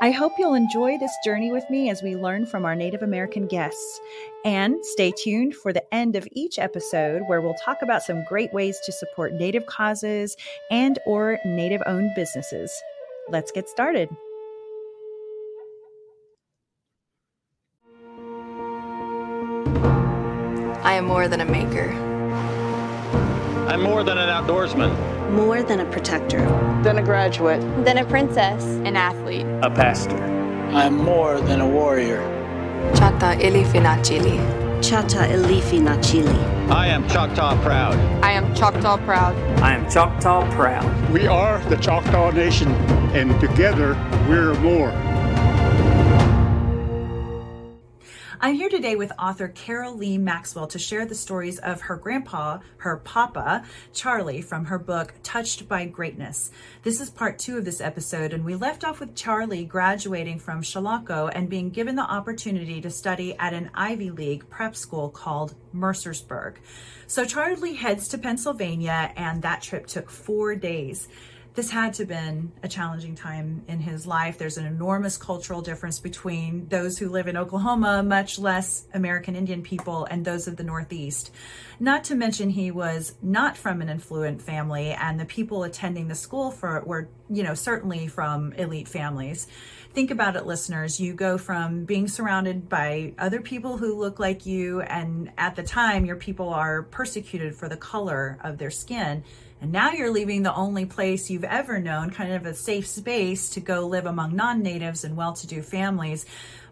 I hope you'll enjoy this journey with me as we learn from our Native American guests. And stay tuned for the end of each episode where we'll talk about some great ways to support Native causes and or Native owned businesses. Let's get started. I am more than a maker. I'm more than an outdoorsman more than a protector, than a graduate, than a princess, an athlete, a pastor. I am more than a warrior. Chata Ilifinachili. Chata Ilifinachili. I am Choctaw proud. I am Choctaw proud. I am Choctaw proud. We are the Choctaw Nation, and together we're more. I'm here today with author Carolee Maxwell to share the stories of her grandpa, her papa, Charlie, from her book Touched by Greatness. This is part two of this episode, and we left off with Charlie graduating from Chilocco and being given the opportunity to study at an Ivy League prep school called Mercersburg. So Charlie heads to Pennsylvania, and that trip took four days this had to have been a challenging time in his life. There's an enormous cultural difference between those who live in Oklahoma, much less American Indian people, and those of the Northeast. Not to mention, he was not from an affluent family, and the people attending the school for were, you know, certainly from elite families. Think about it, listeners. You go from being surrounded by other people who look like you, and at the time, your people are persecuted for the color of their skin and now you're leaving the only place you've ever known, kind of a safe space to go live among non natives and well to do families,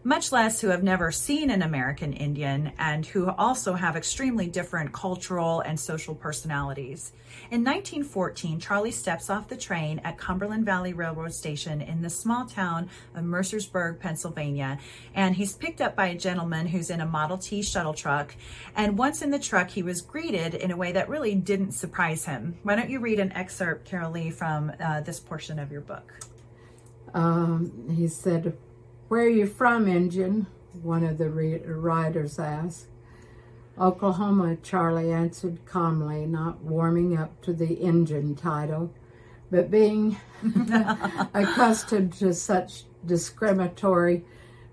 much less who have never seen an American Indian and who also have extremely different cultural and social personalities. In 1914, Charlie steps off the train at Cumberland Valley Railroad Station in the small town of Mercersburg, Pennsylvania, and he's picked up by a gentleman who's in a Model T shuttle truck. And once in the truck, he was greeted in a way that really didn't surprise him. Why don't you read an excerpt, Carolee, from uh, this portion of your book? Um, he said, Where are you from, Injun? One of the re- riders asked. Oklahoma, Charlie answered calmly, not warming up to the Injun title, but being accustomed to such discriminatory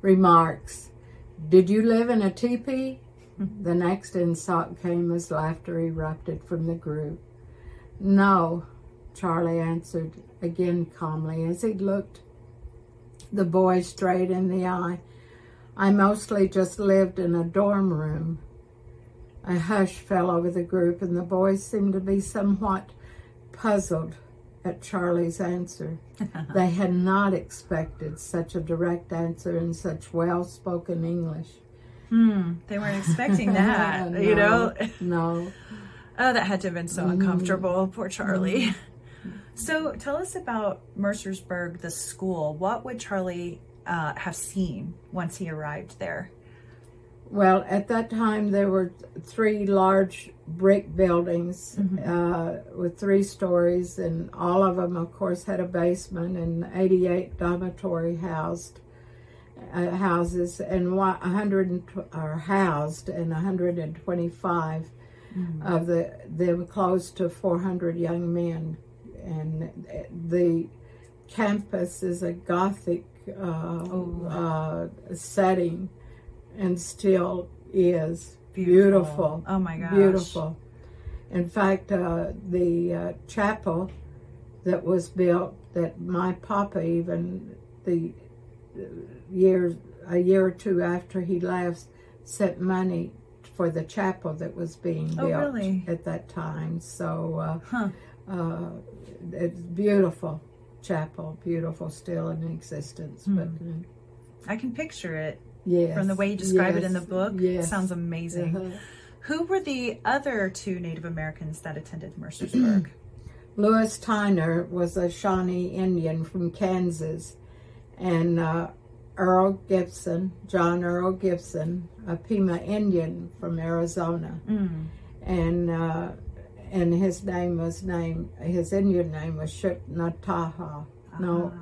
remarks. Did you live in a teepee? the next insult came as laughter erupted from the group. No, Charlie answered again calmly as he looked the boy straight in the eye. I mostly just lived in a dorm room. A hush fell over the group, and the boys seemed to be somewhat puzzled at Charlie's answer. they had not expected such a direct answer in such well spoken English. Hmm, they weren't expecting that, no, you know? no. Oh, that had to have been so mm-hmm. uncomfortable. Poor Charlie. So tell us about Mercersburg, the school. What would Charlie uh, have seen once he arrived there? Well, at that time, there were three large brick buildings mm-hmm. uh, with three stories, and all of them, of course, had a basement and 88 dormitory housed uh, houses, and 100 are housed, and 125 mm-hmm. of the them close to 400 young men, and the campus is a Gothic uh, oh. uh, setting and still is beautiful. beautiful. Oh my gosh. Beautiful. In fact, uh, the uh, chapel that was built, that my papa even the uh, years a year or two after he left, sent money for the chapel that was being oh, built really? at that time. So uh, huh. uh, it's beautiful chapel, beautiful still in existence. Hmm. But I can picture it. Yes. From the way you describe yes. it in the book, yes. sounds amazing. Uh-huh. Who were the other two Native Americans that attended Mercersburg? Louis Tyner was a Shawnee Indian from Kansas, and uh, Earl Gibson, John Earl Gibson, a Pima Indian from Arizona, mm. and uh, and his name was named his Indian name was Shutnataha. No,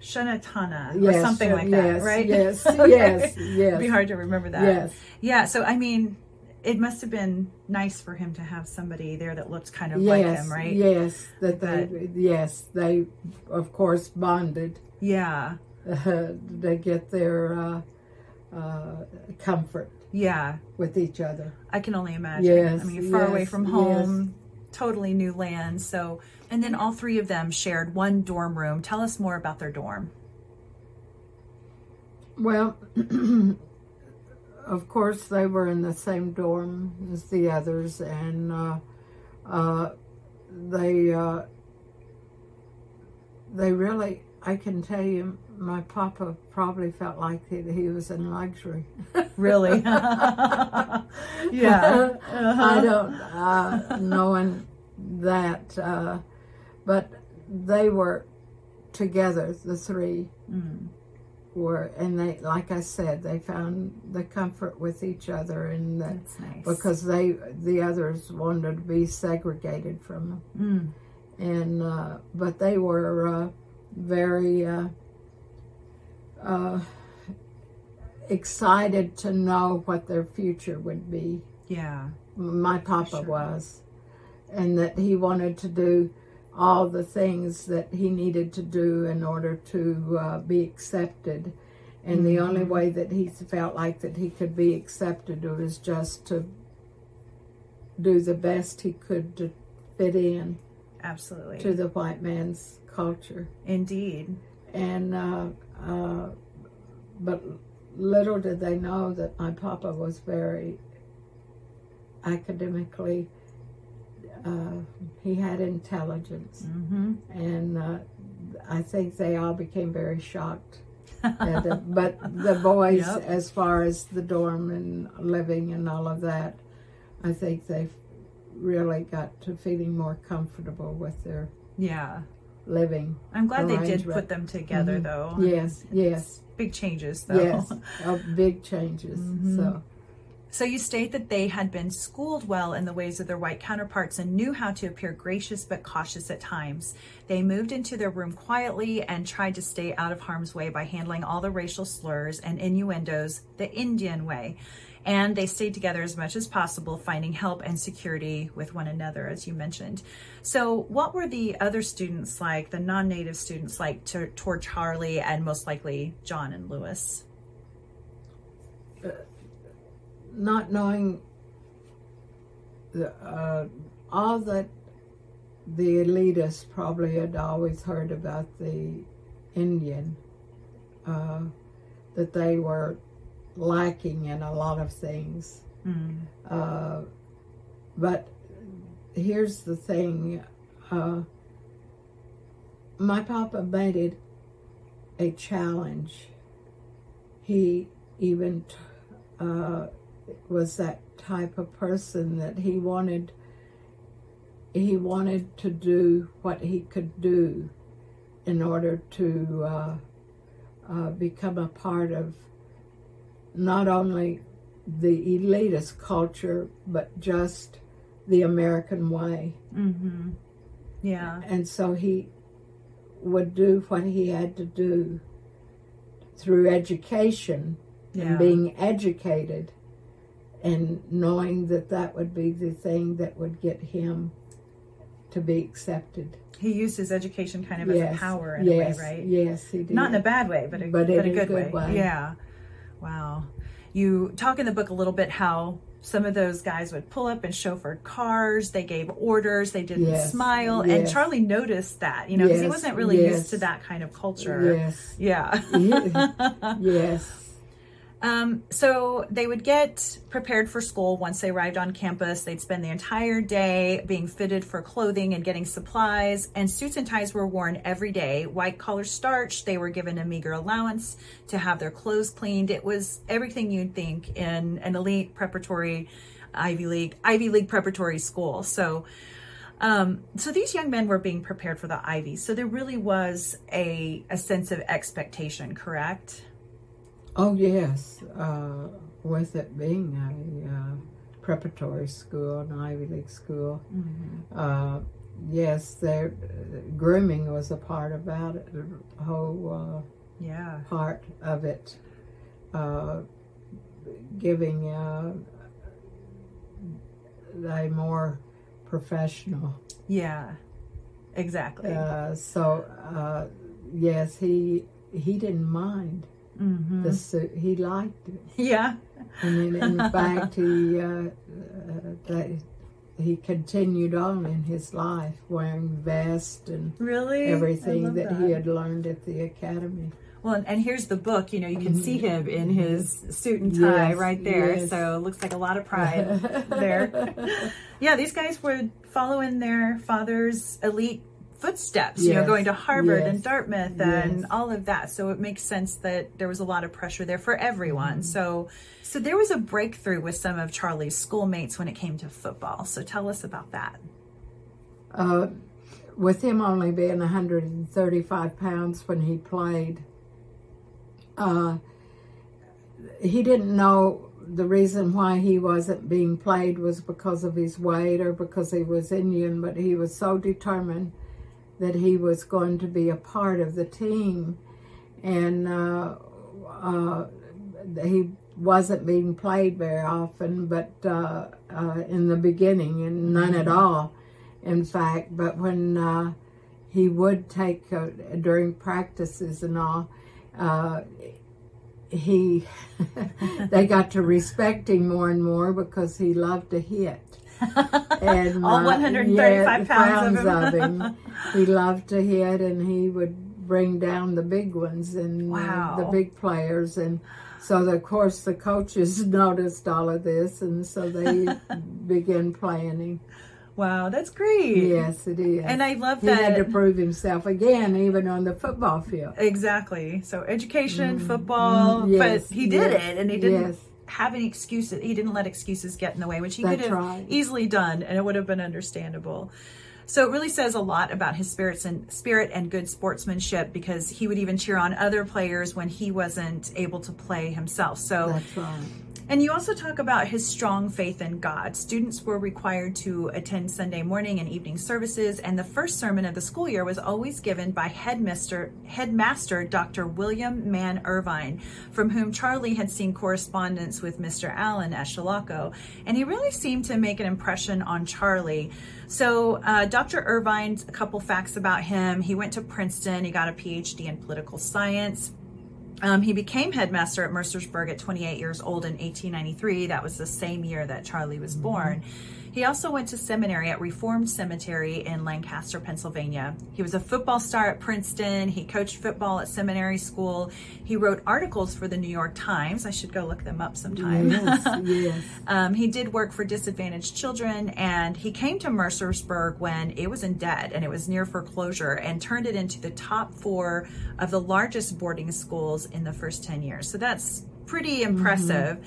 Shanatana or something Shut- like yes, that, right? Yes, Okay. yes, yes. It'd be hard to remember that. Yes. Yeah. So I mean, it must have been nice for him to have somebody there that looked kind of like yes, him, right? Yes, that they, yes, they, of course, bonded. Yeah. Uh, they get their uh, uh, comfort Yeah. with each other. I can only imagine. Yes, I mean, far away from home, totally new land. So, and then all three of them shared one dorm room. Tell us more about their dorm. Well, of course, they were in the same dorm as the others, and uh, uh, they uh, they really. I can tell you, my papa probably felt like he, he was in luxury. Really? yeah. I don't uh, knowing that, uh, but they were together. The three were, and they, like I said, they found the comfort with each other, and the, nice. because they the others wanted to be segregated from them, and uh, but they were uh, very. Uh, excited to know what their future would be yeah. my papa Sure. was, and that he wanted to do all the things that he needed to do in order to uh, be accepted. And the only way that he felt like that he could be accepted was just to do the best he could to fit in Absolutely. to the white man's culture. Indeed. And uh, uh, but little did they know that my papa was very academically. Uh, he had intelligence, hmm and uh, I think they all became very shocked. But the boys, Yep. as far as the dorm and living and all of that, I think they really got to feeling more comfortable with their Yeah. Living. I'm glad they did put them together, though. Yes, yes. Big changes, though. Yes, uh, big changes. So So you state that they had been schooled well in the ways of their white counterparts and knew how to appear gracious but cautious at times. They moved into their room quietly and tried to stay out of harm's way by handling all the racial slurs and innuendos the Indian way. And they stayed together as much as possible, finding help and security with one another, as you mentioned. So, what were the other students like, the non native students like to, toward Charlie and most likely John and Lewis? not knowing the, uh, all that the elitists probably had always heard about the Indian, uh, that they were lacking in a lot of things. Uh, but here's the thing uh, my papa made it a challenge. He even t- uh, was that type of person that he wanted he wanted to do what he could do in order to uh, uh, become a part of not only the elitist culture but just the American way. Mm-hmm. Yeah. And so he would do what he had to do through education Yeah. and being educated and knowing that that would be the thing that would get him to be accepted. He used his education kind of as a power in yes, a way, right? Yes, he did. Not in a bad way, but a, But but a good, good way. way. Yeah. Wow. You talk in the book a little bit how some of those guys would pull up and chauffeured cars. They gave orders. They didn't Yes, smile. And. Charlie noticed that, you know, because he wasn't really yes. used to that kind of culture. Yes. Yeah. yes. Um, so they would get prepared for school once they arrived on campus. They'd spend the entire day being fitted for clothing and getting supplies, and suits and ties were worn every day. White collar starch, They were given a meager allowance to have their clothes cleaned. It was everything you'd think in an elite preparatory Ivy League Ivy League preparatory school. So. Um, so these young men were being prepared for the Ivy. So there really was a, a sense of expectation, correct? Oh yes. Uh, with it being a uh, preparatory school, an Ivy League school. Uh, yes, their grooming was a part about it, the whole Yeah. uh, part of it. Uh, giving uh, a more professional. Yeah. Exactly. Uh, so uh, yes, he he didn't mind Mm-hmm. the suit. He liked it. yeah. And in, in fact, he uh, uh, that he continued on in his life wearing vest and Really? Everything love that, he had learned at the academy. Well, and here's the book. You know, you can see him in his suit and tie Yes, right there. yes. So it looks like a lot of pride there. Yeah, these guys were following their father's elite footsteps, you know, going to Harvard yes, and Dartmouth and yes. all of that. So it makes sense that there was a lot of pressure there for everyone. Mm-hmm. So so there was a breakthrough with some of Charlie's schoolmates when it came to football. So tell us about that. Uh, with him only being 135 pounds when he played, uh, he didn't know the reason why he wasn't being played was because of his weight or because he was Indian, but he was so determined that he was going to be a part of the team. And uh, uh, he wasn't being played very often, but uh, uh, in the beginning, and none at all, in fact. But when uh, he would take uh, during practices and all, uh, he they got to respect him more and more because he loved to hit. And All uh, 135 pounds of of him. he loved to hit, and he would bring down the big ones and Wow. uh, the big players, and so of course the coaches noticed all of this, and so they began playing him. Wow, that's great. Yes, it is. And I love that he had to prove himself again, even on the football field. Exactly. So education, football, Mm, yes, but he did yes, it and he didn't yes. Have any excuses. He didn't let excuses get in the way, which he That's could have right. easily done and it would have been understandable. So it really says a lot about his spirits and spirit and good sportsmanship because he would even cheer on other players when he wasn't able to play himself. So right. And you also talk about his strong faith in God. Students were required to attend Sunday morning and evening services, and the first sermon of the school year was always given by headmaster, headmaster Dr. William Mann Irvine, from whom Charlie had seen correspondence with Mr. Allen at Chilocco, and he really seemed to make an impression on Charlie. So, uh, Dr. Irvine, a couple facts about him. He went to Princeton, he got a PhD in political science. Um, he became headmaster at Mercersburg at 28 years old in 1893. That was the same year that Charlie was born. He also went to seminary at Reformed Seminary in Lancaster, Pennsylvania. He was a football star at Princeton. He coached football at seminary school. He wrote articles for the New York Times. I should go look them up sometime. Yes, yes. Um, he did work for disadvantaged children, and he came to Mercersburg when it was in debt and it was near foreclosure, and turned it into the top four of the largest boarding schools in the first 10 years. So that's pretty impressive.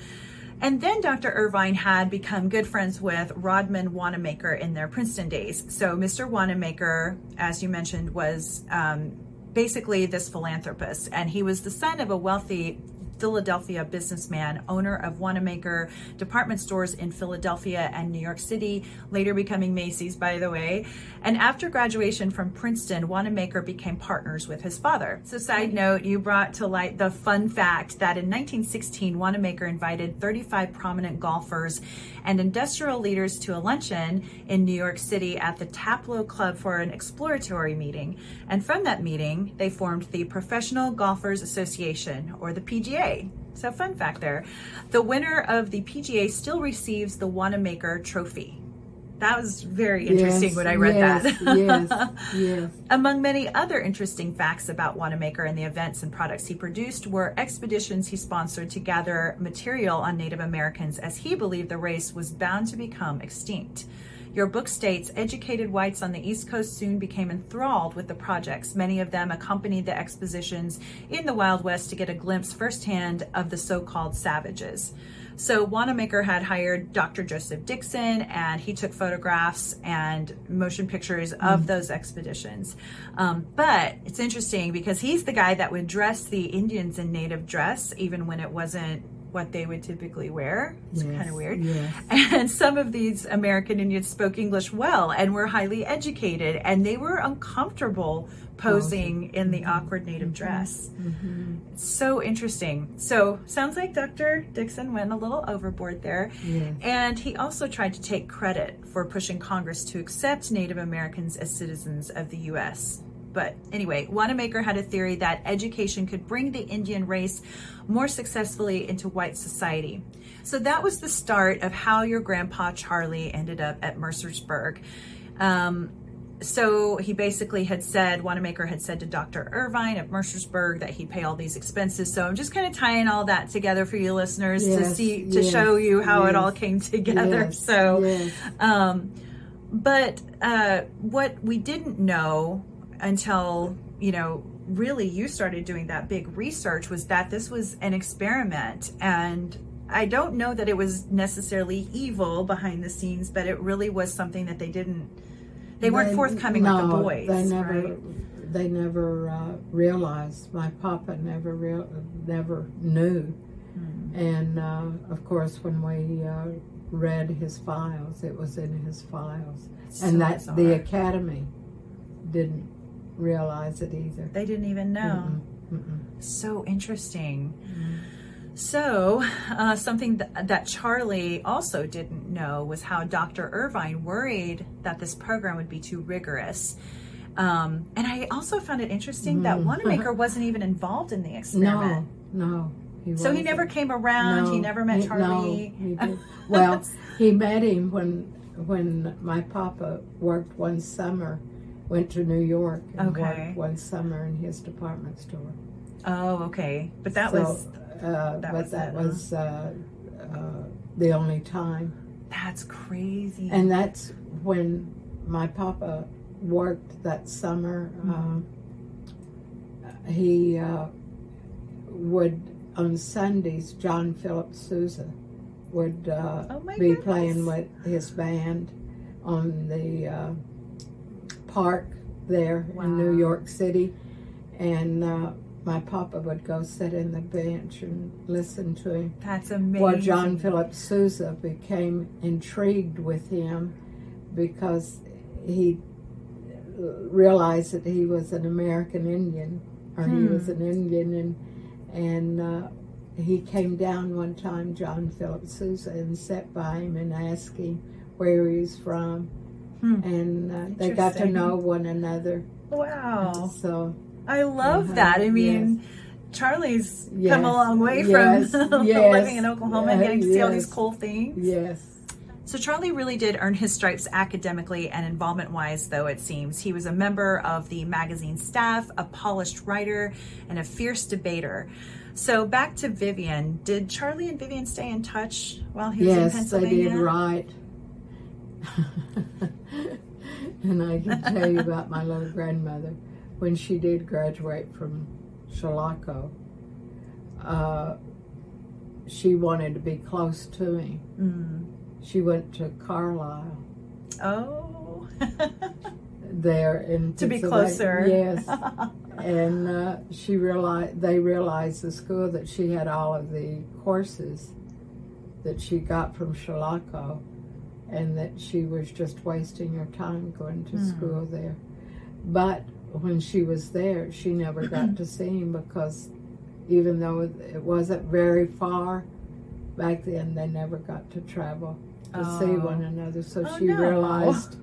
And then Dr. Irvine had become good friends with Rodman Wanamaker in their Princeton days. So Mr. Wanamaker, as you mentioned, was um, basically this philanthropist, and he was the son of a wealthy Philadelphia businessman, owner of Wanamaker department stores in Philadelphia and New York City, later becoming Macy's, by the way. And after graduation from Princeton, Wanamaker became partners with his father. So, side note, you brought to light the fun fact that in 1916, Wanamaker invited 35 prominent golfers and industrial leaders to a luncheon in New York City at the Taplow Club for an exploratory meeting. And from that meeting, they formed the Professional Golfers Association, or the PGA. So, fun fact there the winner of the PGA still receives the Wanamaker Trophy. That was very interesting Yes, when I read yes, that. yes, yes. Among many other interesting facts about Wanamaker and the events and products he produced were expeditions he sponsored to gather material on Native Americans as he believed the race was bound to become extinct. Your book states educated whites on the East Coast soon became enthralled with the projects. Many of them accompanied the expositions in the Wild West to get a glimpse firsthand of the so called savages. So Wanamaker had hired Dr. Joseph Dixon, and he took photographs and motion pictures of those expeditions. Um, but it's interesting because he's the guy that would dress the Indians in native dress, even when it wasn't what they would typically wear. It's Yes, kind of weird. yes. And some of these American Indians spoke English well and were highly educated, and they were uncomfortable posing in the mm-hmm. awkward native mm-hmm. dress. Mm-hmm. It's so interesting. So, sounds like Dr. Dixon went a little overboard there. Yes. And he also tried to take credit for pushing Congress to accept Native Americans as citizens of the U.S. But anyway, Wanamaker had a theory that education could bring the Indian race more successfully into white society. So that was the start of how your grandpa Charlie ended up at Mercersburg. Um, so he basically had said, Wanamaker had said to Dr. Irvine of Mercersburg that he'd pay all these expenses. So I'm just kind of tying all that together for you listeners to see, to yes, show you how it all came together. yes, so, yes. um, but uh, what we didn't know until you know really you started doing that big research was that this was an experiment and i don't know that it was necessarily evil behind the scenes but it really was something that they didn't they weren't forthcoming with the boys They never, right? they never uh, realized. My papa never real, never knew. Hmm. And uh, of course, when we uh, read his files, it was in his files, and that bizarre. the academy didn't realize it either. they didn't even know Mm-mm. so interesting so uh, something th- that charlie also didn't know was how dr irvine worried that this program would be too rigorous. Um, and i also found it interesting that wanamaker wasn't even involved in the experiment. No, no. He so he never came around he never met charlie No, he well, he met him when when my papa worked one summer, went to New York and Okay. worked one summer in his department store. oh okay. But that So, was uh, that but was that it, huh? was uh, uh, the only time, that's crazy and that's when my papa worked that summer. Mm-hmm. Um, he uh, would on Sundays. John Philip Sousa would uh, Oh be goodness. playing with his band on the uh, park there in New York City, and uh, my papa would go sit in the bench and listen to him. that's amazing Well, John Philip Sousa became intrigued with him because he realized that he was an American Indian, or he Hmm. was an Indian, and and uh, he came down one time, John Philip Sousa, and sat by him and asked him where he was from, Hmm. and uh, they got to know one another. wow So I love Uh-huh, that. I mean, Charlie's Yes, come a long way yes, from yes, living in Oklahoma and getting to see all these cool things. yes, So Charlie really did earn his stripes academically and involvement wise, though it seems. He was a member of the magazine staff, a polished writer, and a fierce debater. So back to Vivian. Did Charlie and Vivian stay in touch while he was in Pennsylvania? yes, they did right. and I can tell you about my little grandmother when she did graduate from Chilocco. Uh, she wanted to be close to me. Mm. She went to Carlisle Oh. there in To be closer. Yes, and uh, she realized they realized the school that she had all of the courses that she got from Chilocco, and that she was just wasting her time going to school there. But when she was there, she never got to see him because even though it wasn't very far back then, they never got to travel to see Oh. one another. So Oh, she no. realized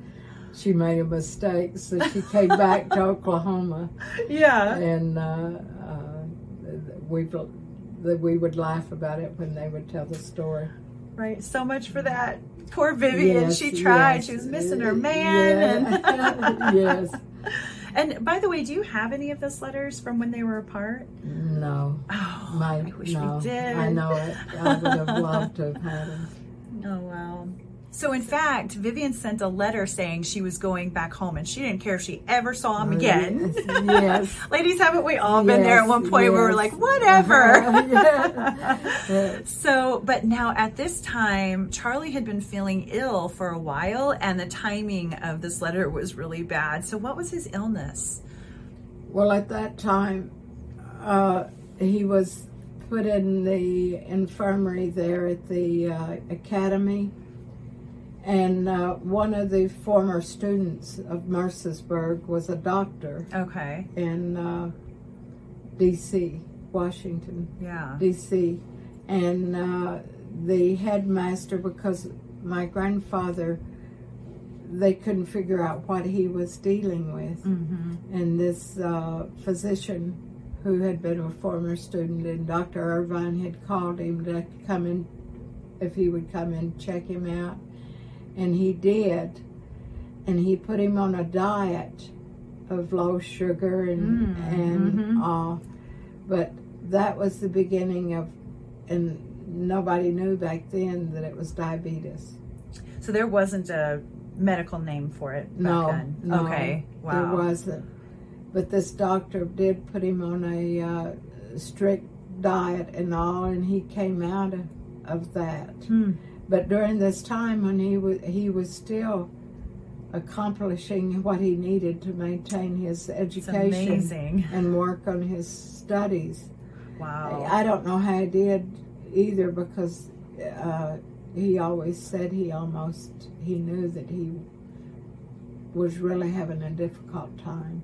she made a mistake. So she came back to Oklahoma, yeah. and uh, uh, we that we would laugh about it when they would tell the story. Right. So much for that. Poor Vivian. Yes, she tried. yes. She was missing her man. Yeah. And yes. And by the way, do you have any of those letters from when they were apart? No. Oh, My, I wish no. we did. I know it. I would have loved to have had them. Oh wow. So in fact, Vivian sent a letter saying she was going back home, and she didn't care if she ever saw him again. Yes. Ladies, haven't we all been there at one point where we're like, whatever? Yeah. So, but now at this time, Charlie had been feeling ill for a while, and the timing of this letter was really bad. So, what was his illness? Well, at that time, uh, he was put in the infirmary there at the uh, academy. And uh, one of the former students of Mercersburg was a doctor Okay. in uh, D.C., Washington, Yeah. D.C. And uh, the headmaster, because my grandfather, they couldn't figure out what he was dealing with. Mm-hmm. And this uh, physician, who had been a former student, and Dr. Irvine had called him to come in, if he would come and check him out. And he did. And he put him on a diet of low sugar and, Mm, and mhm. uh, but that was the beginning of, and nobody knew back then that it was diabetes. So there wasn't a medical name for it back No, then. no, okay. Wow. there wasn't. But this doctor did put him on a uh, strict diet and all, and he came out of, of that. Hmm. But during this time, when he was he was still accomplishing what he needed to maintain his education and work on his studies. Wow. I don't know how he did either because uh, he always said he almost he knew that he was really having a difficult time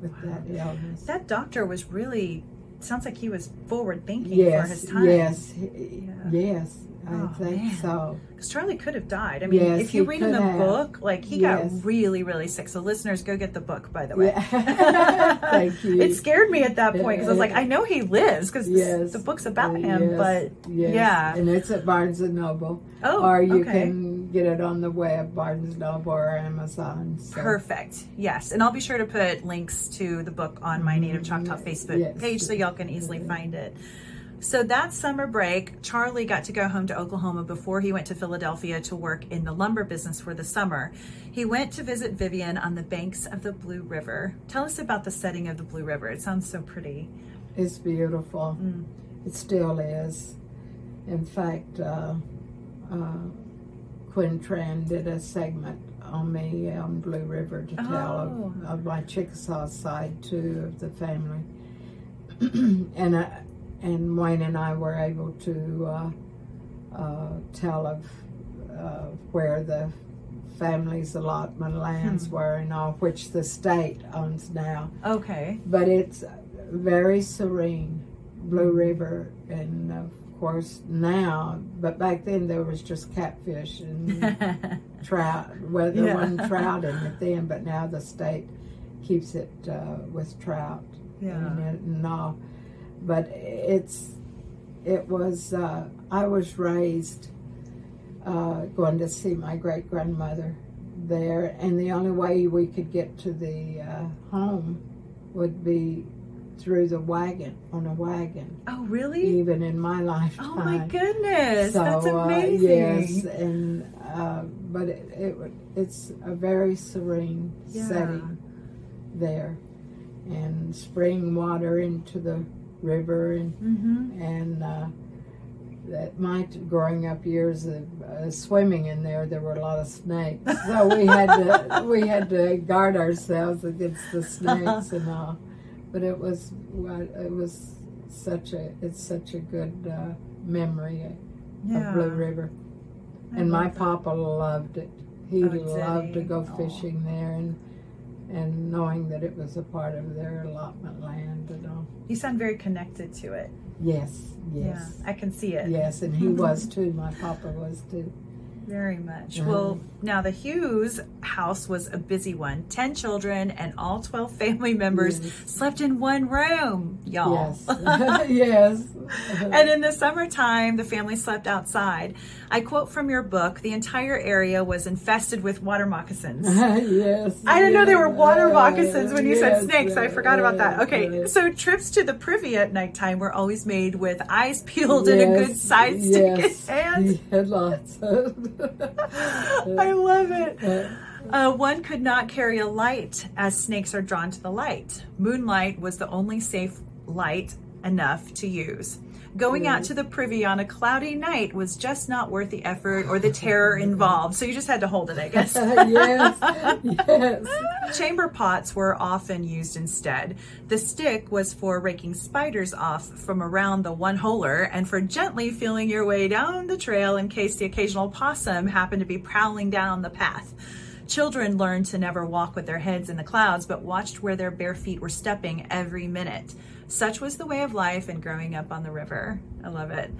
with that illness. that doctor was really sounds like he was forward thinking yes, for his time. yes, Yeah. yes. I Oh, think man. so. Because Charlie could have died. I mean, Yes, if you read in the have. book, like he Yes. got really, really sick. So listeners, go get the book. By the way, Yeah. Thank you. It scared me at that point because I was like, I know he lives because Yes, the book's about him. But yeah, and it's at Barnes and Noble. Oh, or you okay. can get it on the web, Barnes and Noble or Amazon. So. Perfect. Yes. And I'll be sure to put links to the book on my Native Chalk Talk mm-hmm. Facebook Yes. page so y'all can easily find it. So that summer break, Charlie got to go home to Oklahoma before he went to Philadelphia to work in the lumber business for the summer. He went to visit Vivian on the banks of the Blue River. Tell us about the setting of the Blue River. It sounds so pretty. It's beautiful. Mm. It still is. In fact, uh, uh, Quinn Tran did a segment on me on Blue River to tell Oh. of, of my Chickasaw side too of the family, and uh, and Wayne and I were able to uh, uh, tell of uh, where the family's allotment lands Hmm. were and all, which the state owns now Okay. but it's very serene, Blue River, and of course now. But back then there was just catfish and trout. Well, there Yeah. wasn't trout in it then, but now the state keeps it uh, with trout Yeah. it and all. But it's it was. Uh, I was raised uh, going to see my great grandmother there, and the only way we could get to the uh, home would be through the wagon on a wagon. oh, really? Even in my lifetime. Oh my goodness. So, That's uh, amazing. yes, and uh, but it, it it's a very serene Yeah. setting there, and spring water into the river, and Mm-hmm. and uh, that my t- growing up years of uh, swimming in there, there were a lot of snakes, so we had to we had to guard ourselves against the snakes and all. But it was it was such a it's such a good uh, memory Yeah. of Blue River, I and my that. papa loved it. He Oh, loved to go Aw. fishing there and. And knowing that it was a part of their allotment land and all. You sound very connected to it. Yes, yes. Yeah, I can see it. Yes, and he was too. My papa was too. Very much. Mhm. Well, now the Hughes house was a busy one. 10 children and all 12 family members Yes. slept in one room, y'all. Yes, yes. and in the summertime, the family slept outside. I quote from your book the entire area was infested with water moccasins. yes. I didn't know they were water moccasins when you said yes, snakes. I forgot about that. Okay, so trips to the privy at nighttime were always made with eyes peeled and a good side stick in hand. Had lots. I love it. Uh, one could not carry a light as snakes are drawn to the light. Moonlight was the only safe light enough to use. Going out mm. to the privy on a cloudy night was just not worth the effort or the terror involved. So you just had to hold it, I guess. yes, yes. Chamber pots were often used instead. The stick was for raking spiders off from around the one holer and for gently feeling your way down the trail in case the occasional possum happened to be prowling down the path. Children learned to never walk with their heads in the clouds, but watched where their bare feet were stepping every minute. Such was the way of life and growing up on the river. I love it.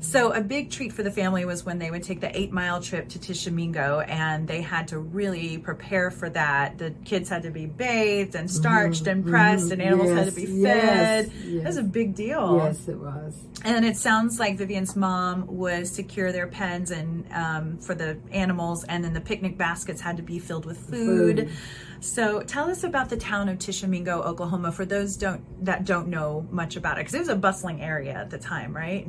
So, a big treat for the family was when they would take the eight mile trip to Tishomingo, and they had to really prepare for that. The kids had to be bathed and starched and pressed, and animals had to be Mm-hmm. Yes, fed. yes, It was a big deal. Yes, it was. And it sounds like Vivian's mom was secure their pens and um, for the animals, and then the picnic baskets had to be filled with food. Food. So tell us about the town of Tishomingo, Oklahoma, for those don't that don't know much about it, because it was a bustling area at the time, right?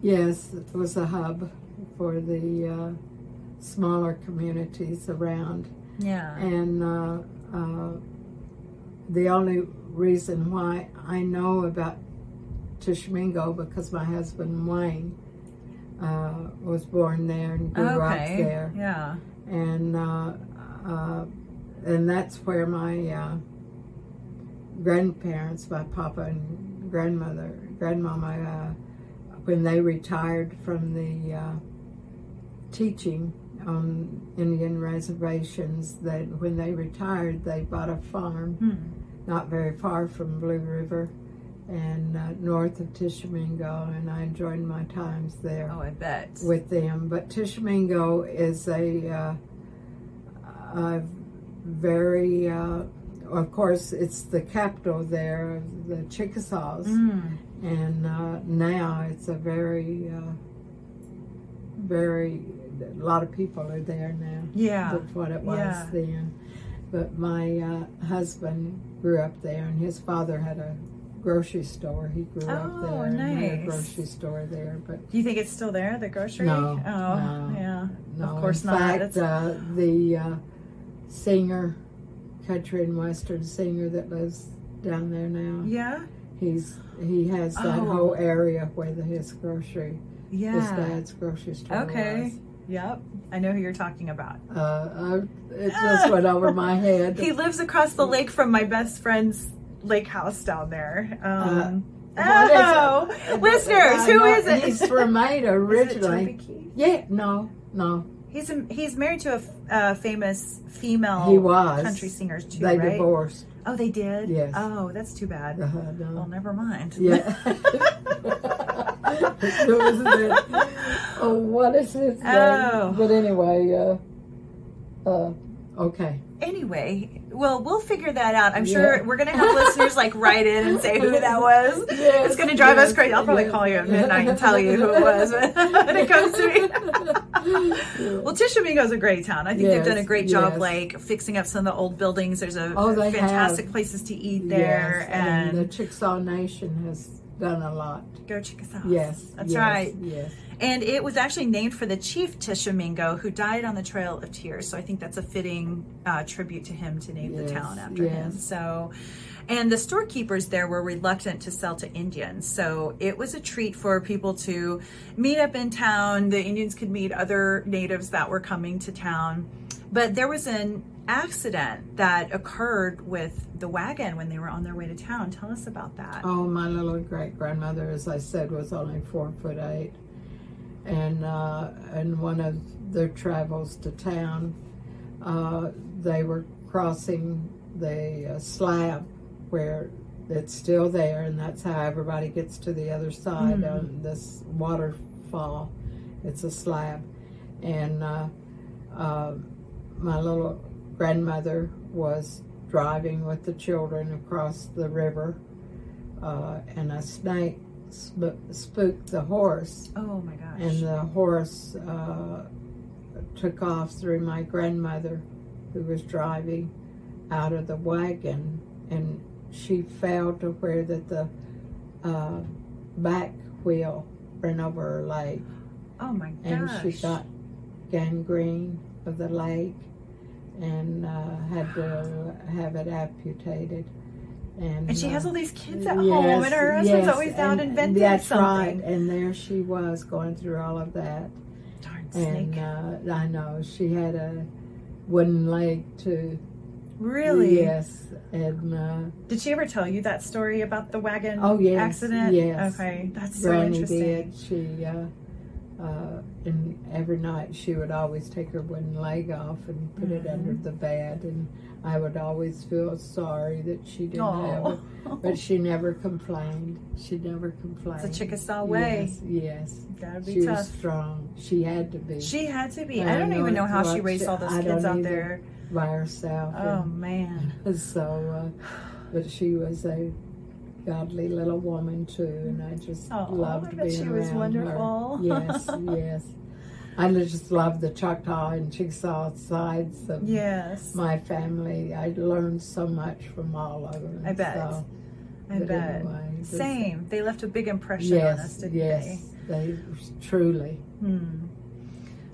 Yes, it was a hub for the uh, smaller communities around. Yeah. And uh, uh, the only reason why I know about Tishomingo because my husband Wayne uh, was born there and grew up there, Yeah. and uh, uh, and that's where my uh, grandparents, my papa and grandmother, grandmama, uh, when they retired from the uh, teaching on Indian reservations, that when they retired, they bought a farm Hmm. not very far from Blue River and uh, north of Tishomingo, and I enjoyed my times there Oh, I bet. with them. But Tishomingo is a, uh, a very, uh, of course, it's the capital there of the Chickasaws, Mm. and uh, now it's a very, uh, very, a lot of people are there now. Yeah. That's what it was Yeah. then. But my uh, husband grew up there, and his father had a grocery store. He grew up Oh, there and had a grocery store there. But Do you think it's still there, the grocery? No, Oh, no, yeah. no, of course in not. fact, uh, the uh, singer, country and western singer that lives down there now, yeah. he's he has that Oh. whole area where the, his grocery, Yeah. his dad's grocery store Okay. was. Yep. I know who you're talking about. Uh, I, it just went over my head. He lives across the lake from my best friend's lake house down there. Um, What is oh, listeners, who it? He's from Maine Is originally. Yeah, no, no. He's a, he's married to a f- uh, famous female He was. country singer too, They right? divorced. Oh, they did. Yes. Oh, that's too bad. Uh, Well, no. never mind. Yeah. it was that. Oh, what is his name? Oh. But anyway, uh, uh, okay. Anyway, well, we'll figure that out. I'm sure we're gonna have listeners like write in and say who that was. Yes, it's gonna drive us crazy. I'll probably yes. call you at midnight and tell you who it was when it comes to me. well, Tishomingo's a great town. I think they've done a great job, yes. like fixing up some of the old buildings. There's a Oh, fantastic have. places to eat there, Yes, and, the Chickasaw Nation has done a lot. go Chickasaw. Yes, that's yes, right. Yes. And it was actually named for the chief Tishomingo who died on the Trail of Tears. So I think that's a fitting uh, tribute to him to name the town after him. So, and the storekeepers there were reluctant to sell to Indians. So it was a treat for people to meet up in town. The Indians could meet other natives that were coming to town. But there was an accident that occurred with the wagon when they were on their way to town. Tell us about that. Oh, my little great grandmother, as I said, was only four foot eight, and uh, and one of their travels to town, uh, they were crossing the uh, slab where it's still there, and that's how everybody gets to the other side on this waterfall. It's a slab, and uh, uh, my little grandmother was driving with the children across the river, uh, and a snake sp- spooked the horse, Oh my gosh. and the horse uh, took off through my grandmother, who was driving out of the wagon, and she fell to where that the uh, back wheel ran over her leg oh my gosh. and she got gangrene of the leg and uh, had to have it amputated. And, And she uh, has all these kids at yes, home, and her husband's yes, always out inventing that's something. right. And there she was going through all of that. Darn snake. And uh, I know she had a wooden leg too. really? Yes. And uh, Did she ever tell you that story about the wagon Oh, yes, accident? yes. Okay, that's so Granny interesting. did. She uh, uh, and every night she would always take her wooden leg off and put it under Mm-hmm. the bed, and I would always feel sorry that she didn't have it, but she never complained. She never complained. It's a Chickasaw way. Yes, yes. Gotta be she tough. was strong. She had to be She had to be. I I don't know even know how she raised all those I kids out there. by herself. Oh and- man. so, uh, but she was a godly little woman too, and I just Oh, loved being she was around wonderful. her. Yes, yes. I just love the Choctaw and Chickasaw sides of Yes. my family. I learned so much from all of them. I bet. So, I bet. anyway, Same. They left a big impression on us, didn't yes, they truly. they? Hmm.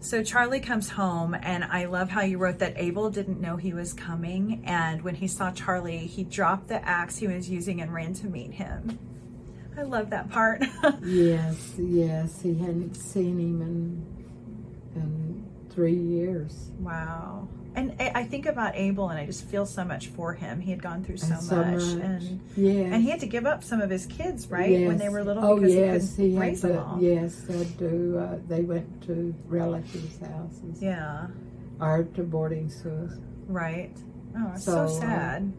So Charlie comes home, and I love how you wrote that Abel didn't know he was coming, and when he saw Charlie, he dropped the axe he was using and ran to meet him. I love that part. Yes, yes. He hadn't seen him in in three years. wow. And I think about Abel, and I just feel so much for him. He had gone through so, so much, much. and Yes. and he had to give up some of his kids, right, when they were little, Oh yes, he he had them to. all. Yes, had do. Uh, they went to relatives' houses Yeah. or to boarding schools. Right. Oh, so, So, uh, sad.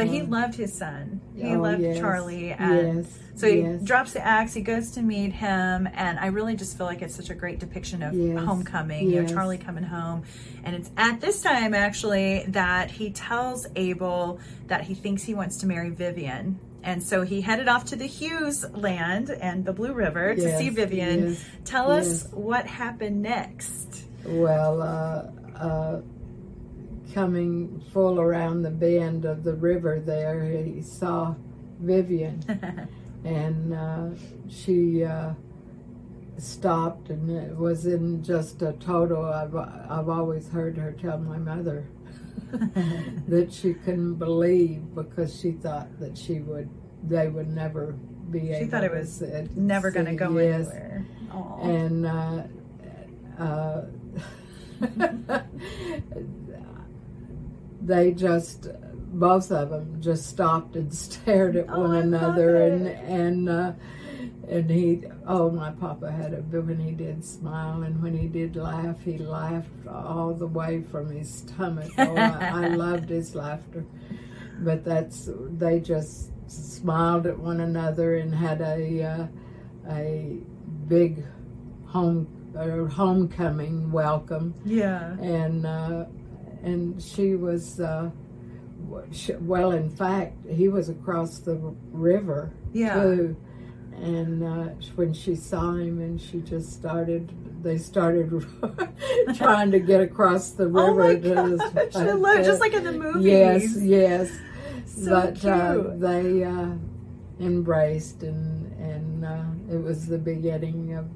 But he um, loved his son. He Oh, loved yes, Charlie, and yes, so he yes. drops the axe. He goes to meet him, and I really just feel like it's such a great depiction of homecoming. You know. Charlie coming home, and it's at this time actually that he tells Abel that he thinks he wants to marry Vivian. And so he headed off to the Hughes land and the Blue River to see Vivian. Tell us what happened next. Well, uh, uh, coming full around the bend of the river there, he saw Vivian, and uh, she uh, stopped, and it was in just a total. I've I've always heard her tell my mother that she couldn't believe because she thought that she would they would never be able. She thought it to was Never going to go yes. anywhere. Aw. and uh, uh, they just both of them just stopped and stared at Oh, one another and and uh, and he oh my papa had a but when he did smile and when he did laugh he laughed all the way from his stomach. Oh I, I loved his laughter. But that's they just smiled at one another and had a uh, a big home or homecoming welcome. Yeah. and uh, and she was uh, well in fact he was across the river Yeah. too and uh, when she saw him and she just started they started trying to get across the river Oh my to gosh, I just like in the movies. yes yes So but uh, they uh, embraced and and uh, it was the beginning of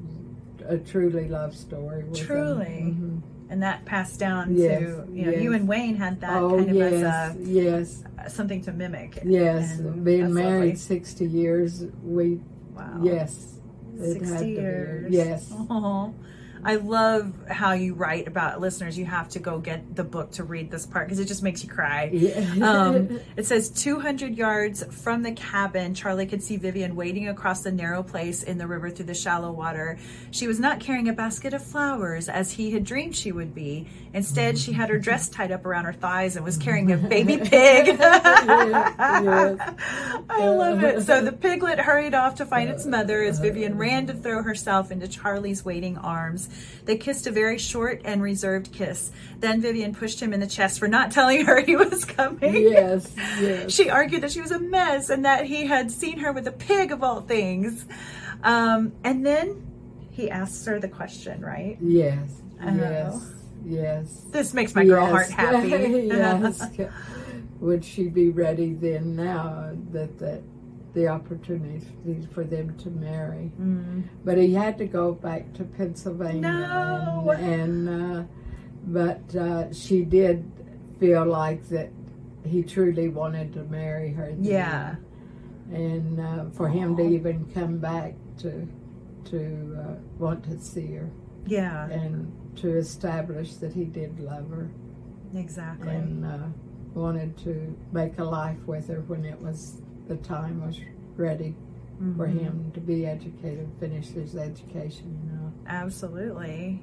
a truly love story. Truly. Mhm. And that passed down Yes, to you know yes. you and Wayne had that oh kind of yes as yes a something to mimic. yes And being married lovely. 60 years we Wow. yes it had to Sixty years. yes Aw. I love how you write about listeners. You have to go get the book to read this part because it just makes you cry. Yeah. um, it says 200 yards from the cabin, Charlie could see Vivian wading across the narrow place in the river through the shallow water. She was not carrying a basket of flowers as he had dreamed she would be. Instead, she had her dress tied up around her thighs and was carrying a baby pig. yes. I love it. So the piglet hurried off to find its mother as Vivian ran to throw herself into Charlie's waiting arms. They kissed a very short and reserved kiss. Then Vivian pushed him in the chest for not telling her he was coming. yes yes She argued that she was a mess and that he had seen her with a pig of all things. Um, and then he asks her the question, right? yes Oh. yes yes This makes my girl heart happy. yes. Would she be ready then now that that the opportunity for them to marry? Mm. But he had to go back to Pennsylvania. No. And, and uh, but uh, she did feel like that he truly wanted to marry her. at the Yeah. and uh, for him to even come back to to uh, want to see her Yeah, and to establish that he did love her exactly. and uh, wanted to make a life with her when it was the time was ready for Mhm. him to be educated, finish his education. You know. Absolutely.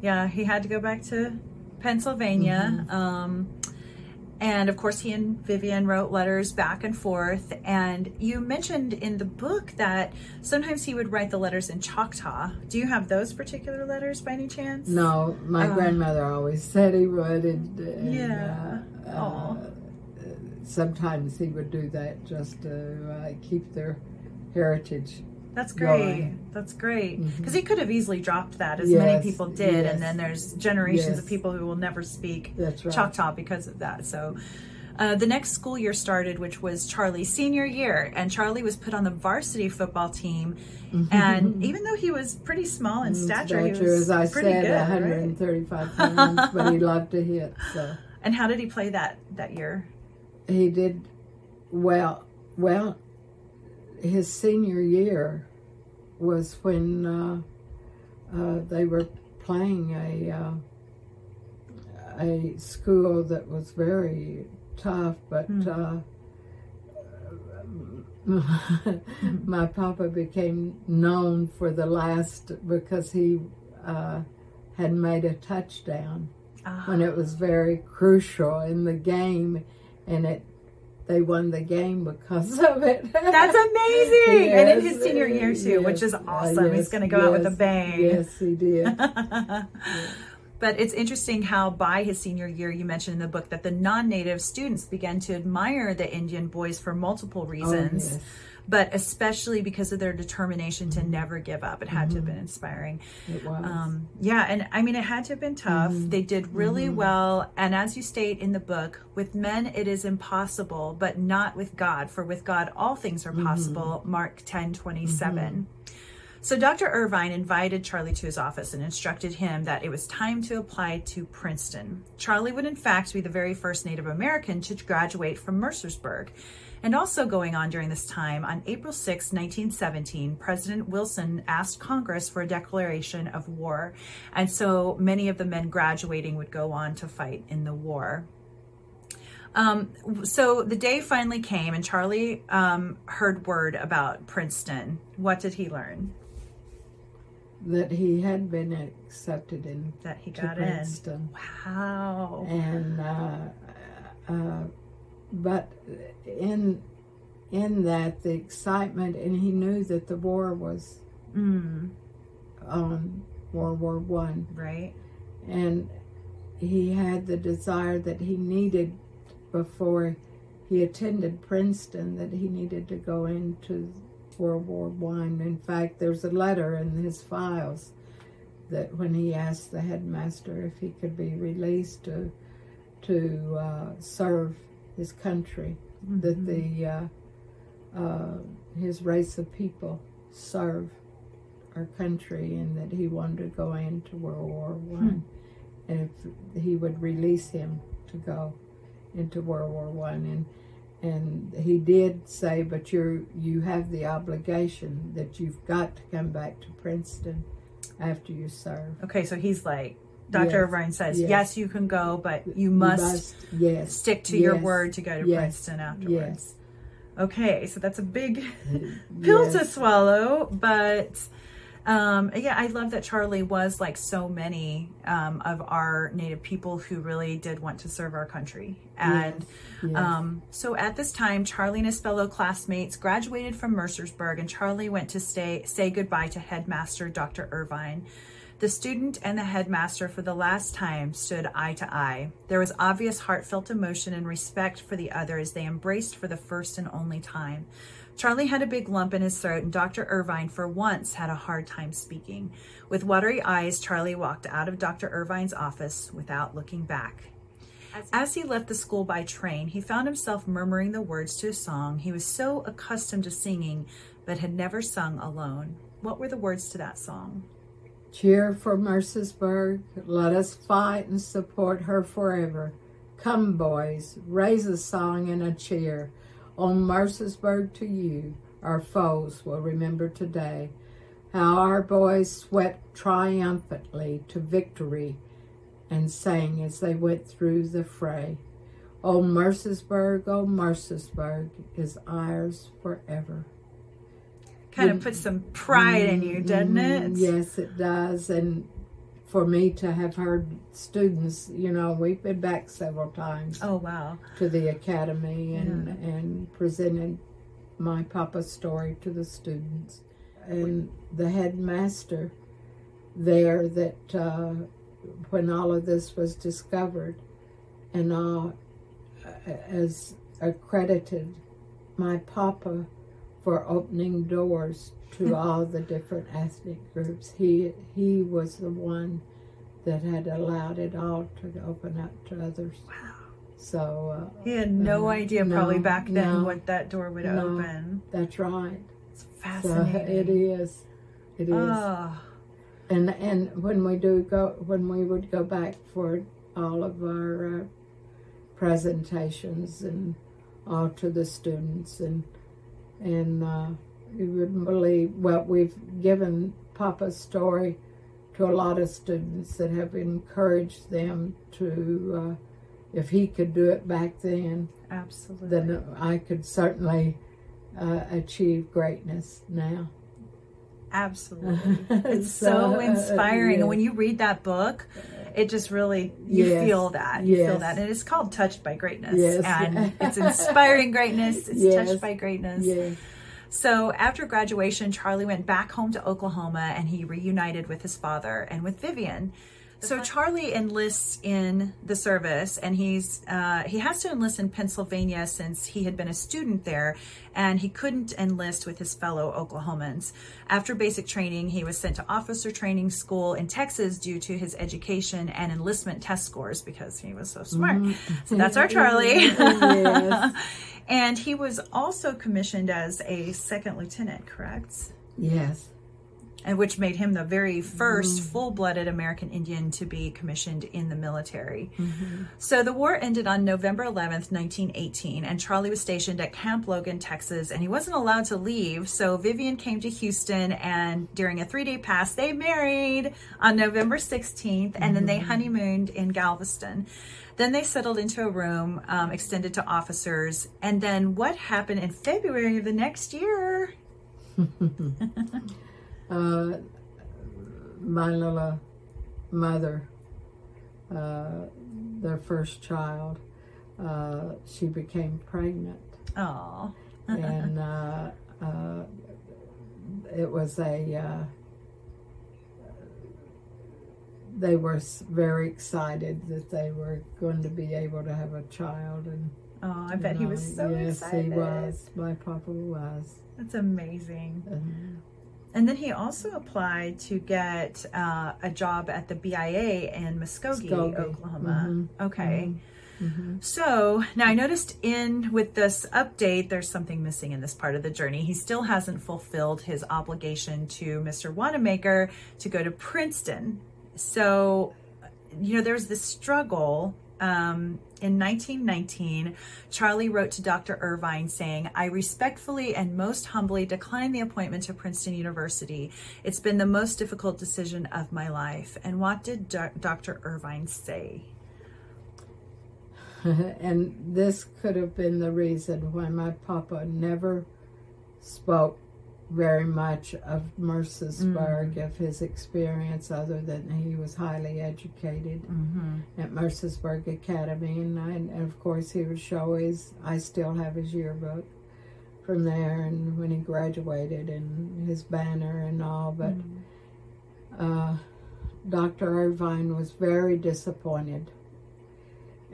Yeah, he had to go back to Pennsylvania. Um, and of course, he and Vivian wrote letters back and forth. And you mentioned in the book that sometimes he would write the letters in Choctaw. Do you have those particular letters by any chance? No, my Uh, grandmother always said he would, and, and Yeah. uh, uh, sometimes he would do that just to uh, keep their heritage. That's great. going. That's great. Because he could have easily dropped that, as many people did. yes. And then there's generations of people who will never speak right. Choctaw because of that. So uh, the next school year started, which was Charlie's senior year, and Charlie was put on the varsity football team. And even though he was pretty small in stature, he Stature, was as I pretty said, good. right? 135 pounds, but he loved to hit. So And how did he play that that year? He did well. Well, his senior year was when uh, uh, they were playing a uh, a school that was very tough, but. Uh, my papa became known for the last because he uh, had made a touchdown when it was very crucial in the game, and it they won the game because of it. That's amazing! and in his Yes, senior year too, which is awesome. uh, He's going to go out with a bang. Yes, he did. But it's interesting how by his senior year, you mentioned in the book that the non-native students began to admire the Indian boys for multiple reasons. yes. But especially because of their determination to never give up. It had to have mm-hmm. been inspiring. It was. Um, yeah, and I mean, it had to have been tough. Mm-hmm. They did really mm-hmm. well. And as you state in the book, with men it is impossible, but not with God. For with God all things are possible. Mark ten twenty seven. So Dr. Irvine invited Charlie to his office and instructed him that it was time to apply to Princeton. Charlie would, in fact, be the very first Native American to graduate from Mercersburg. And also going on during this time, on April 6, 1917, President Wilson asked Congress for a declaration of war. And so many of the men graduating would go on to fight in the war. Um, so the day finally came, and Charlie um, heard word about Princeton. What did he learn? that he had been accepted in That he got in. Princeton. Wow. and uh, uh, but in in that the excitement and he knew that the war was Mm, on World War One right. and he had the desire that he needed before he attended Princeton that he needed to go into World War One. In fact, there's a letter in his files that when he asked the headmaster if he could be released to to uh, serve his country, that the uh, uh, his race of people serve our country, and that he wanted to go into World War One, and if he would release him to go into World War One, and and he did say, but you you have the obligation that you've got to come back to Princeton after you serve. Okay, so he's like, Dr. Yes, Irvine says, yes. yes. you can go, but you You must, yes stick to your word to go to Princeton afterwards. Okay, so that's a big pill to swallow, but um, yeah, I love that Charlie was like so many um, of our Native people who really did want to serve our country. And Yes, yes. um, so at this time, Charlie and his fellow classmates graduated from Mercersburg, and Charlie went to stay say goodbye to headmaster Dr. Irvine. The student and the headmaster, for the last time, stood eye to eye. There was obvious heartfelt emotion and respect for the other as they embraced for the first and only time. Charlie had a big lump in his throat, and Dr. Irvine, for once, had a hard time speaking. With watery eyes, Charlie walked out of Dr. Irvine's office without looking back. As he left the school by train, he found himself murmuring the words to a song he was so accustomed to singing but had never sung alone. What were the words to that song? Cheer for Mercersburg. Let us fight and support her forever. Come, boys, raise a song and a cheer. On Mercersburg to you, our foes will remember today how our boys swept triumphantly to victory and sang as they went through the fray. O Mercersburg, O Mercersburg is ours forever. Kind of puts some pride in you, doesn't it? Mm, Yes, it does. And for me to have heard students, you know, we've been back several times Oh wow. to the academy and and presented my papa's story to the students. And the headmaster there that uh, when all of this was discovered and all as accredited my papa for opening doors to all the different ethnic groups. He he was the one that had allowed it all to open up to others. Wow. So uh, He had no uh, idea probably back then no, what that door would no. open. That's right. It's So fascinating. it is. It is. Oh, And and when we do go, when we would go back for all of our uh, presentations and all to the students and and uh, you wouldn't believe well we've given Papa's story to a lot of students that have encouraged them to uh, if he could do it back then absolutely. then I could certainly uh, achieve greatness now. Absolutely. It's so, So, uh, inspiring. yeah. When you read that book, it just really, you Yes. feel that. You feel that. And it's called Touched by Greatness. Yes. And it's inspiring greatness. It's Yes. touched by greatness. Yes. So after graduation, Charlie went back home to Oklahoma and he reunited with his father and with Vivian. So Charlie enlists in the service, and he's uh, he has to enlist in Pennsylvania since he had been a student there, and he couldn't enlist with his fellow Oklahomans. After basic training, he was sent to officer training school in Texas due to his education and enlistment test scores because he was so smart. So that's our Charlie. Yes. and he was also commissioned as a second lieutenant, correct? Yes. And which made him the very first mm. full-blooded American Indian to be commissioned in the military. Mm-hmm. So the war ended on November 11th, 1918, and Charlie was stationed at Camp Logan, Texas, and he wasn't allowed to leave. So Vivian came to Houston, and during a three-day pass, they married on November 16th, and then they mm-hmm. honeymooned in Galveston. Then they settled into a room um, extended to officers. And then what happened in February of the next year? Uh, my little mother, uh, their first child, uh, she became pregnant. Oh, and uh, uh, it was a. Uh, they were very excited that they were going to be able to have a child, and oh, I bet he was so know, yes, excited. he was. My papa was. That's amazing. And And then he also applied to get uh, a job at the BIA in Muskogee, Muskogee. Oklahoma. Mhm. Okay. So now I noticed in with this update, there's something missing in this part of the journey. He still hasn't fulfilled his obligation to Mr. Wanamaker to go to Princeton. So, you know, there's this struggle. Um, in 1919, Charlie wrote to Dr. Irvine saying, I respectfully and most humbly decline the appointment to Princeton University. It's been the most difficult decision of my life. And what did Dr. Irvine say? and this could have been the reason why my papa never spoke very much of Mercersburg, of his experience, other than he was highly educated at Mercersburg Academy. And, I, and of course, he would show his, I still have his yearbook from there, and when he graduated, and his banner and all. But uh, Dr. Irvine was very disappointed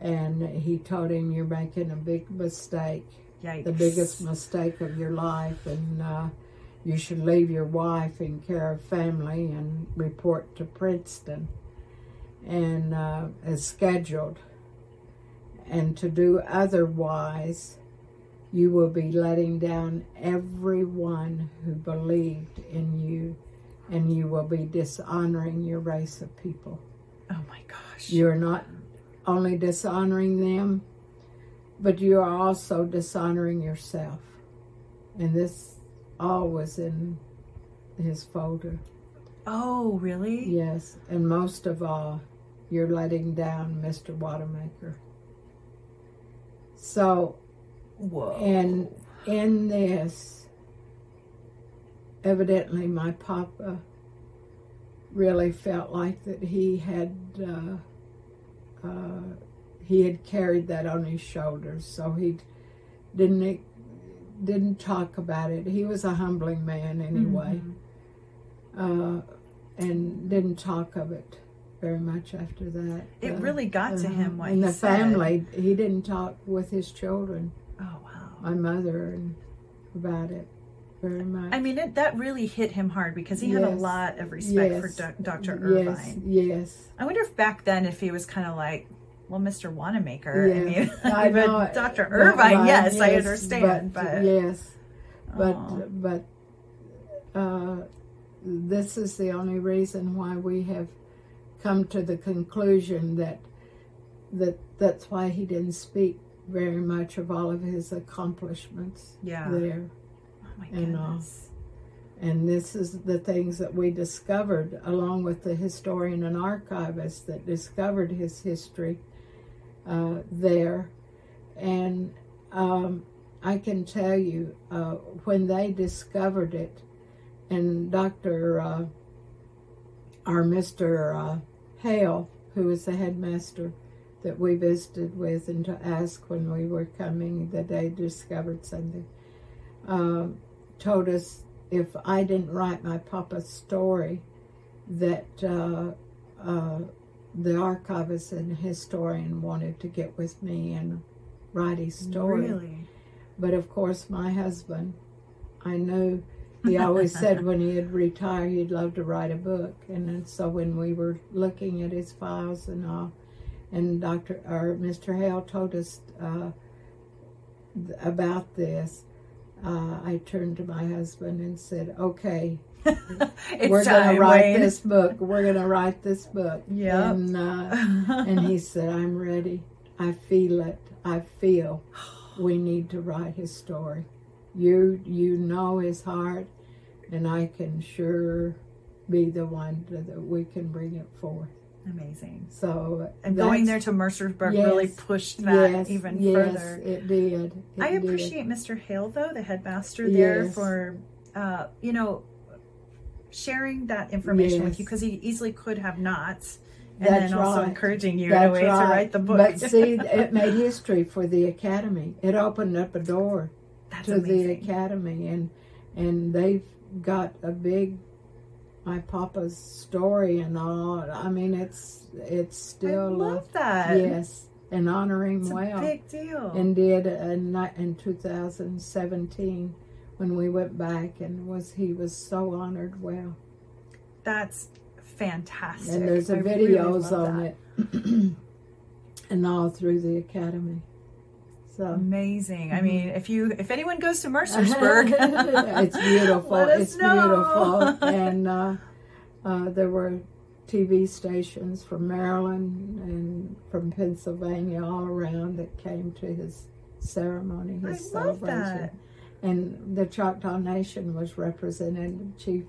and he told him you're making a big mistake Yikes. the biggest mistake of your life and uh, you should leave your wife in care of family and report to princeton and uh, as scheduled and to do otherwise you will be letting down everyone who believed in you and you will be dishonoring your race of people Oh my gosh. you're not only dishonoring them, but you are also dishonoring yourself. And this all was in his folder. Oh, really? Yes, and most of all, you're letting down Mr. Wanamaker. So, Whoa. and in this, evidently my papa really felt like that he had uh, uh, he had carried that on his shoulders, so he didn't didn't talk about it. He was a humbling man anyway, uh, and didn't talk of it very much after that. It Uh, really got to him what in he the said. family. He didn't talk with his children, Oh, wow. my mother, and about it very much. I mean, it, that really hit him hard because he had a lot of respect for Yes. doc- Dr. Yes, Irvine. yes. I wonder if back then, if he was kind of like, well, Mr. Wanamaker. I Yeah, mean, I but. Dr. But- Irvine, right, yes, I understand. But, yes, but Aw. but uh, this is the only reason why we have come to the conclusion that that that's why he didn't speak very much of all of his accomplishments Yeah. there. oh my and, uh, goodness. And this is the things that we discovered, along with the historian and archivist that discovered his history uh, there. And um, I can tell you, uh, when they discovered it, and Dr. Uh, or Mr. Uh, Hale, who was the headmaster that we visited with and to ask when we were coming that they discovered something, uh, told us if I didn't write my papa's story, that uh, uh, the archivist and historian wanted to get with me and write his story. Really? But of course, my husband, I knew he always said when he had retired he'd love to write a book. And then, so when we were looking at his files and all, and Dr. or Mr. Hale told us uh, th- about this, uh, I turned to my husband and said, "Okay, we're going to write Wayne. this book. We're going to write this book." Yep. And uh, and he said, "I'm ready. I feel it. I feel we need to write his story. You you know his heart, and I can sure be the one to, that we can bring it forth." Amazing. So And going there to Mercersburg Yes. really pushed that yes, even yes, further. It did. It I did. appreciate Mr. Hale, though, the headmaster there, Yes. for, uh, you know, sharing that information with you because he easily could have not. And That's then also right. encouraging you That's in a way right. to write the book. But see, it made history for the academy. It opened up a door That's to the academy, and and they've got a big my papa's story and all. I mean, it's it's still I love that. yes, and honoring It's well, a big deal. and did in in 2017 when we went back and was he was so honored well. That's fantastic. And there's a I really videos love on that. it, and all through the academy. So Amazing. I mean, if you if anyone goes to Mercersburg, it's beautiful. It's know. beautiful. And uh, uh, there were TV stations from Maryland and from Pennsylvania all around that came to his ceremony, I his love celebration. And the Choctaw Nation was represented. Chief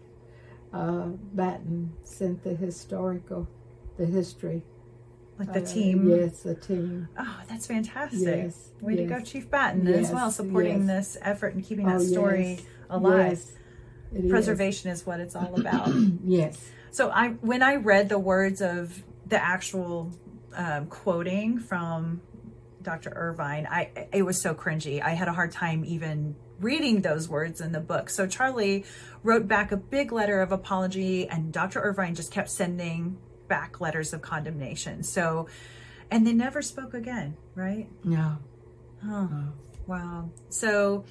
uh, Batton sent the historical, the history. like the uh, team. Yes, the team. Oh, that's fantastic. Yes, Way to go. Chief Batton, as well, supporting yes. this effort and keeping Oh, that story yes, alive. yes, it is. Preservation is what it's all about. Yes. so I, when I read the words of the actual um, quoting from Dr. Irvine, I it was so cringy. I had a hard time even reading those words in the book. So Charlie wrote back a big letter of apology, and Dr. Irvine just kept sending back letters of condemnation. So, and they never spoke again, right? No. Oh, wow. So,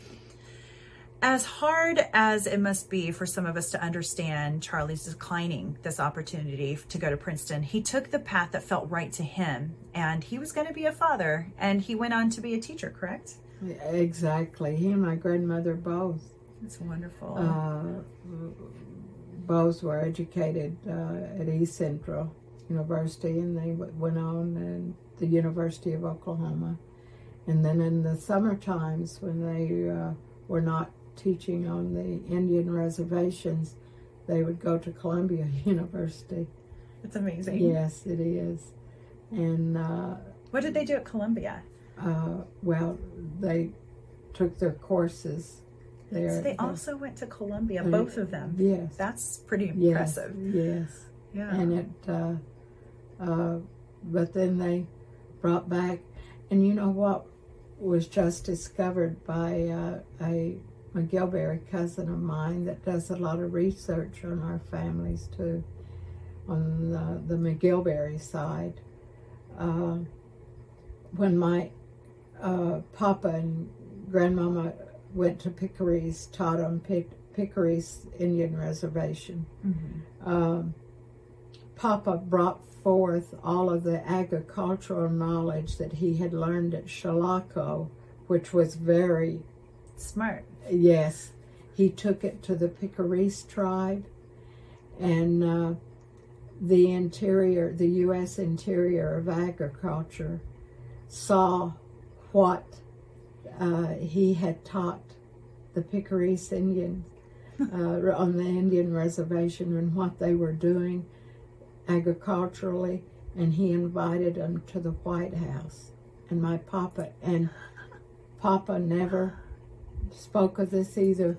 as hard as it must be for some of us to understand Charlie's declining this opportunity to go to Princeton, he took the path that felt right to him, and he was going to be a father, and he went on to be a teacher, correct? Exactly. He and my grandmother both. It's wonderful. Uh, both were educated uh, at East Central University, and they w- went on and the University of Oklahoma. And then in the summer times, when they uh, were not teaching on the Indian reservations, they would go to Columbia University. It's amazing. Yes, it is. And uh, What did they do at Columbia? Uh, well, they took their courses there. So they also went to Columbia, Uh, both of them. Yes. That's pretty yes, impressive. Yes. Yeah. and it uh, uh, but then they brought back and you know what was just discovered by uh, a McGilberry cousin of mine that does a lot of research on our families too on the, the McGilberry side uh, when my uh, papa and grandmama went to Picuris taught on Pic- Picuris Indian reservation um, Papa brought forth all of the agricultural knowledge that he had learned at Chilocco, which was very, Smart. yes, he took it to the Picuris tribe and uh, the interior, the U.S. interior of agriculture saw what uh, he had taught the Picuris Indians uh, on the Indian reservation and what they were doing agriculturally, and he invited them to the White House. And my papa and Papa never spoke of this either.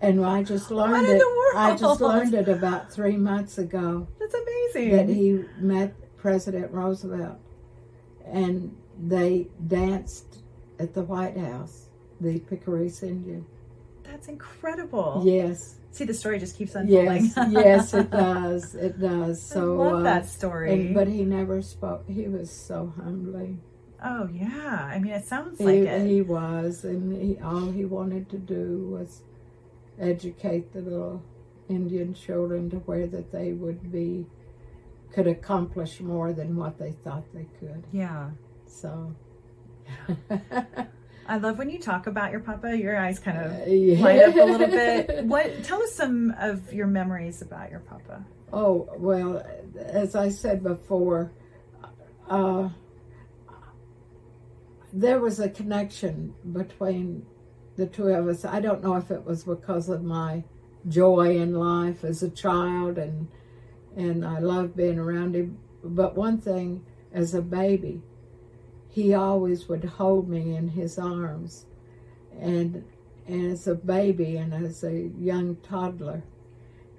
And I just learned it. I just learned it about three months ago That's amazing. that he met President Roosevelt, and they danced at the White House. The Picuris Indian. That's incredible. Yes, See, the story just keeps unfolding. yes, yes. It does. It does. So I love uh, that story. and- but he never spoke. He was so humbling. oh yeah, I mean, it sounds He, like it. he was, and he, all he wanted to do was educate the little Indian children to where that they would be could accomplish more than what they thought they could. yeah. So. I love when you talk about your papa. Your eyes kind of Uh, yeah. light up a little bit. What? Tell us some of your memories about your papa. Oh, well, as I said before, uh, there was a connection between the two of us. I don't know if it was because of my joy in life as a child and and I loved being around him. But one thing, as a baby, he always would hold me in his arms, and and as a baby and as a young toddler,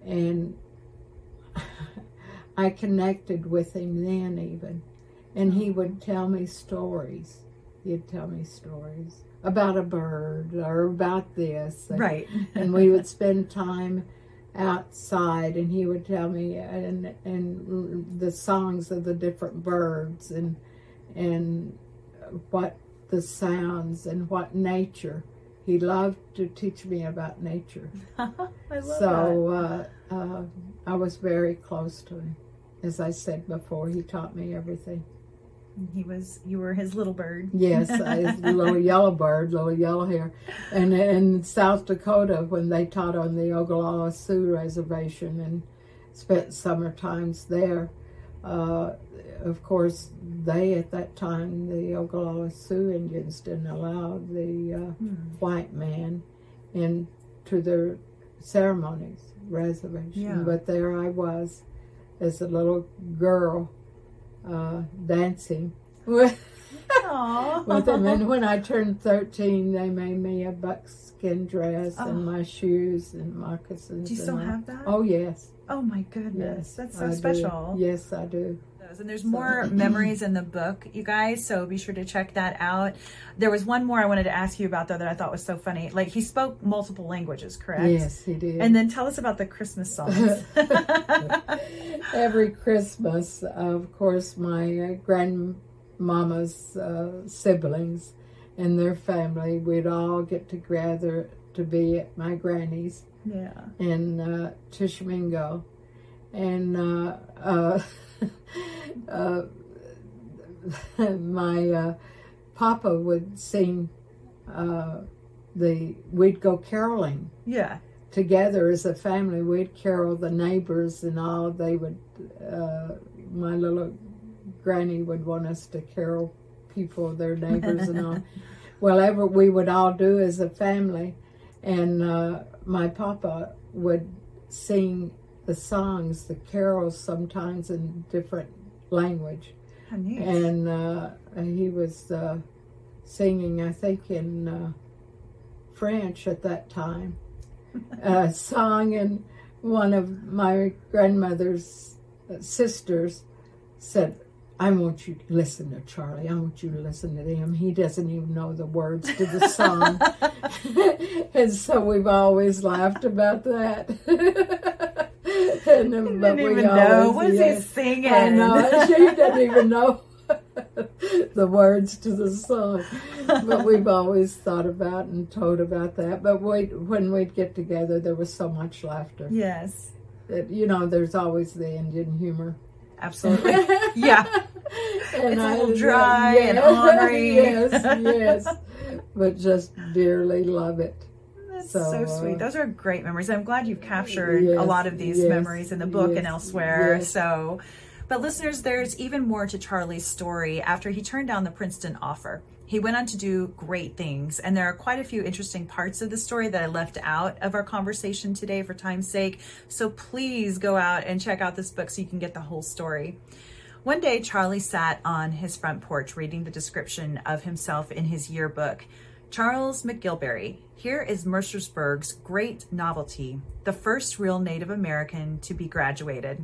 and I connected with him then even. And he would tell me stories. He'd tell me stories about a bird or about this. And, Right. and we would spend time outside and he would tell me and and the songs of the different birds and and what the sounds and what nature he loved to teach me about nature I love so uh, uh, I was very close to him. As I said before, he taught me everything. He was. You were his little bird. Yes, I was a little yellow bird, little yellow hair. And in South Dakota, when they taught on the Ogallala Sioux Reservation and spent summer times there, uh, of course, they at that time, the Ogallala Sioux Indians didn't allow the uh, white man into their ceremonies, reservation. Yeah. But there I was as a little girl uh, dancing with with them. And when I turned 13, they made me a buckskin dress Oh. and my shoes and moccasins. Do you still have that? Oh, yes. Oh my goodness, Yes. that's so I do. special. Yes, I do. And there's more memories in the book, you guys. So be sure to check that out. There was one more I wanted to ask you about though that I thought was so funny. Like he spoke multiple languages, correct? Yes, he did. And then tell us about the Christmas songs. Every Christmas, of course, my uh, grandmama's uh, siblings and their family, we'd all get together to be at my granny's yeah. in uh, Tishomingo. And uh, uh, uh, my uh, papa would sing uh, the, we'd go caroling Yeah. together as a family. We'd carol the neighbors and all. They would, uh, my little granny would want us to carol people, their neighbors and all. Whatever we would all do as a family. And uh, my papa would sing the songs, the carols, sometimes in different language. How neat. And uh, he was uh, singing, I think, in uh, French at that time. A song, and one of my grandmother's sisters said, I want you to listen to Charlie. I want you to listen to him. He doesn't even know the words to the song. and so we've always laughed about that. And, didn't even know. What's he singing? I know. She doesn't even know the words to the song. But we've always thought about and told about that. But we, when we'd get together, there was so much laughter. Yes. That, you know, there's always the Indian humor. Absolutely. yeah. And It's a little dry and ornery. yes, yes. But just dearly love it. That's So, so, sweet. Those are great memories. I'm glad you've captured a lot of these yes, memories in the book and elsewhere. yes. So, but listeners, there's even more to Charlie's story after he turned down the Princeton offer. He went on to do great things, and there are quite a few interesting parts of the story that I left out of our conversation today for time's sake. So please go out and check out this book so you can get the whole story. One day, Charlie sat on his front porch reading the description of himself in his yearbook. Charles McGilberry. Here is Mercersburg's great novelty, the first real Native American to be graduated.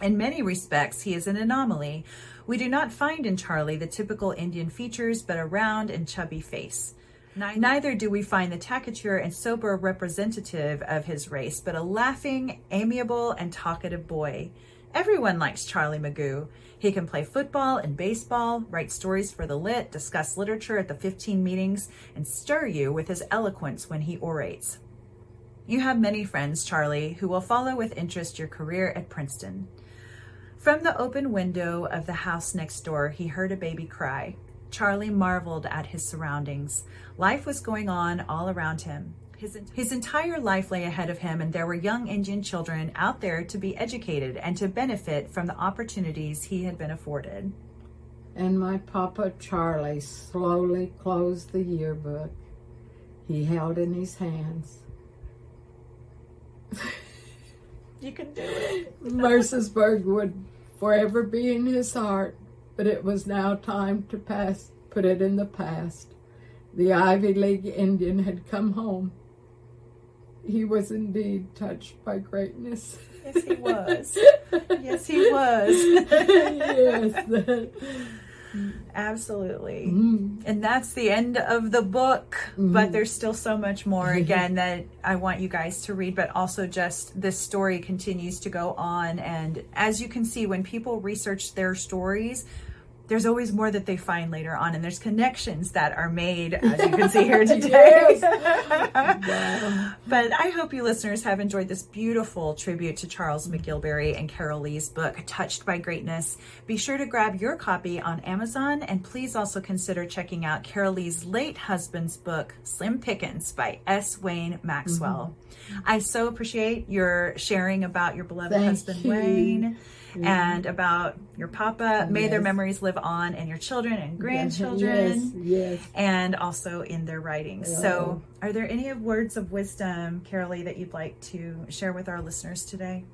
In many respects, he is an anomaly. We do not find in Charlie the typical Indian features, but a round and chubby face. Neither do we find the taciturn and sober representative of his race, but a laughing, amiable, and talkative boy. Everyone likes Charlie Magoo. He can play football and baseball, write stories for the lit, discuss literature at the 15 meetings, and stir you with his eloquence when he orates. You have many friends, Charlie, who will follow with interest your career at Princeton. From the open window of the house next door, he heard a baby cry. Charlie marveled at his surroundings. Life was going on all around him. His, his entire life lay ahead of him, and there were young Indian children out there to be educated and to benefit from the opportunities he had been afforded. And my Papa Charlie slowly closed the yearbook he held in his hands. You can do it. Mercersburg would forever be in his heart, but it was now time to pass, put it in the past. The Ivy League Indian had come home. He was indeed touched by greatness. Yes, he was. Yes, he was. yes. Absolutely. Mm. And that's the end of the book, but there's still so much more again that I want you guys to read, but also just this story continues to go on. And as you can see, when people research their stories, there's always more that they find later on, and there's connections that are made, as you can see here today. But I hope you listeners have enjoyed this beautiful tribute to Charles McGilberry and Carolee's book, Touched by Greatness. Be sure to grab your copy on Amazon, and please also consider checking out Carolee's late husband's book, Slim Pickens by S. Wayne Maxwell. Mm-hmm. I so appreciate your sharing about your beloved Thank husband, you. Wayne. And about your papa. May their memories live on in your children and grandchildren Yes, yes. and also in their writings. So, are there any of words of wisdom, Carolee, that you'd like to share with our listeners today?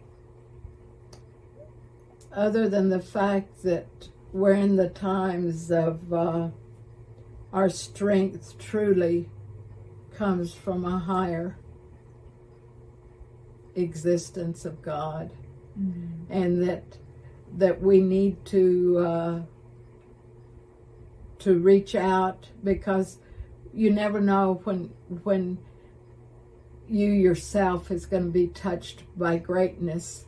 other than the fact that we're in the times of uh, our strength truly comes from a higher existence of God, and that that we need to uh, to reach out because you never know when when you yourself is going to be touched by greatness.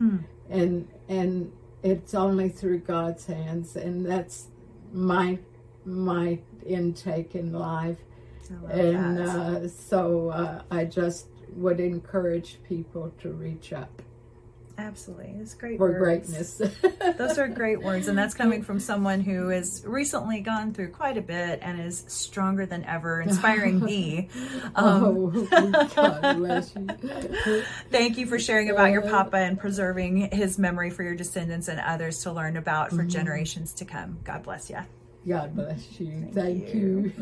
And and it's only through God's hands. And that's my my intake in life. And uh, so uh, I just would encourage people to reach up Absolutely. It's great. for words. greatness. Those are great words. And that's coming from someone who has recently gone through quite a bit and is stronger than ever, inspiring me. Um, oh, God bless you. Thank you for sharing about your papa and preserving his memory for your descendants and others to learn about for generations to come. God bless you. God bless you. Thank, you.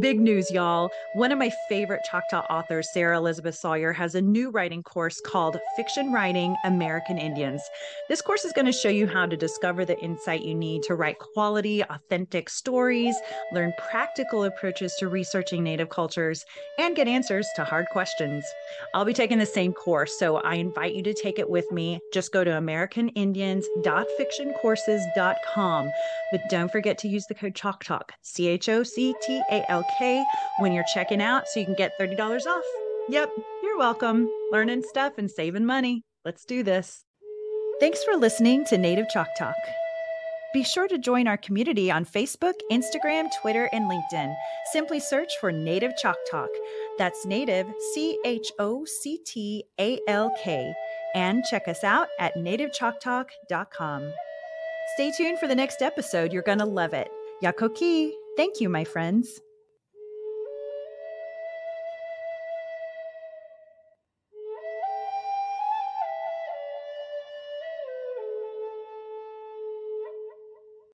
Big news, y'all. One of my favorite Choctaw authors, Sarah Elizabeth Sawyer, has a new writing course called Fiction Writing American Indians. This course is going to show you how to discover the insight you need to write quality, authentic stories, learn practical approaches to researching Native cultures, and get answers to hard questions. I'll be taking the same course, so I invite you to take it with me. Just go to AmericanIndians.fictioncourses.com. But don't forget to use the code CHOCTALK, C H O C T A L K, when you're checking out so you can get $30 off. Yep, you're welcome. Learning stuff and saving money. Let's do this. Thanks for listening to Native Chalk Talk. Be sure to join our community on Facebook, Instagram, Twitter, and LinkedIn. Simply search for Native Chalk Talk. That's Native, C H O C T A L K. And check us out at nativechalktalk.com. Stay tuned for the next episode. You're going to love it. Yakoke. Thank you, my friends.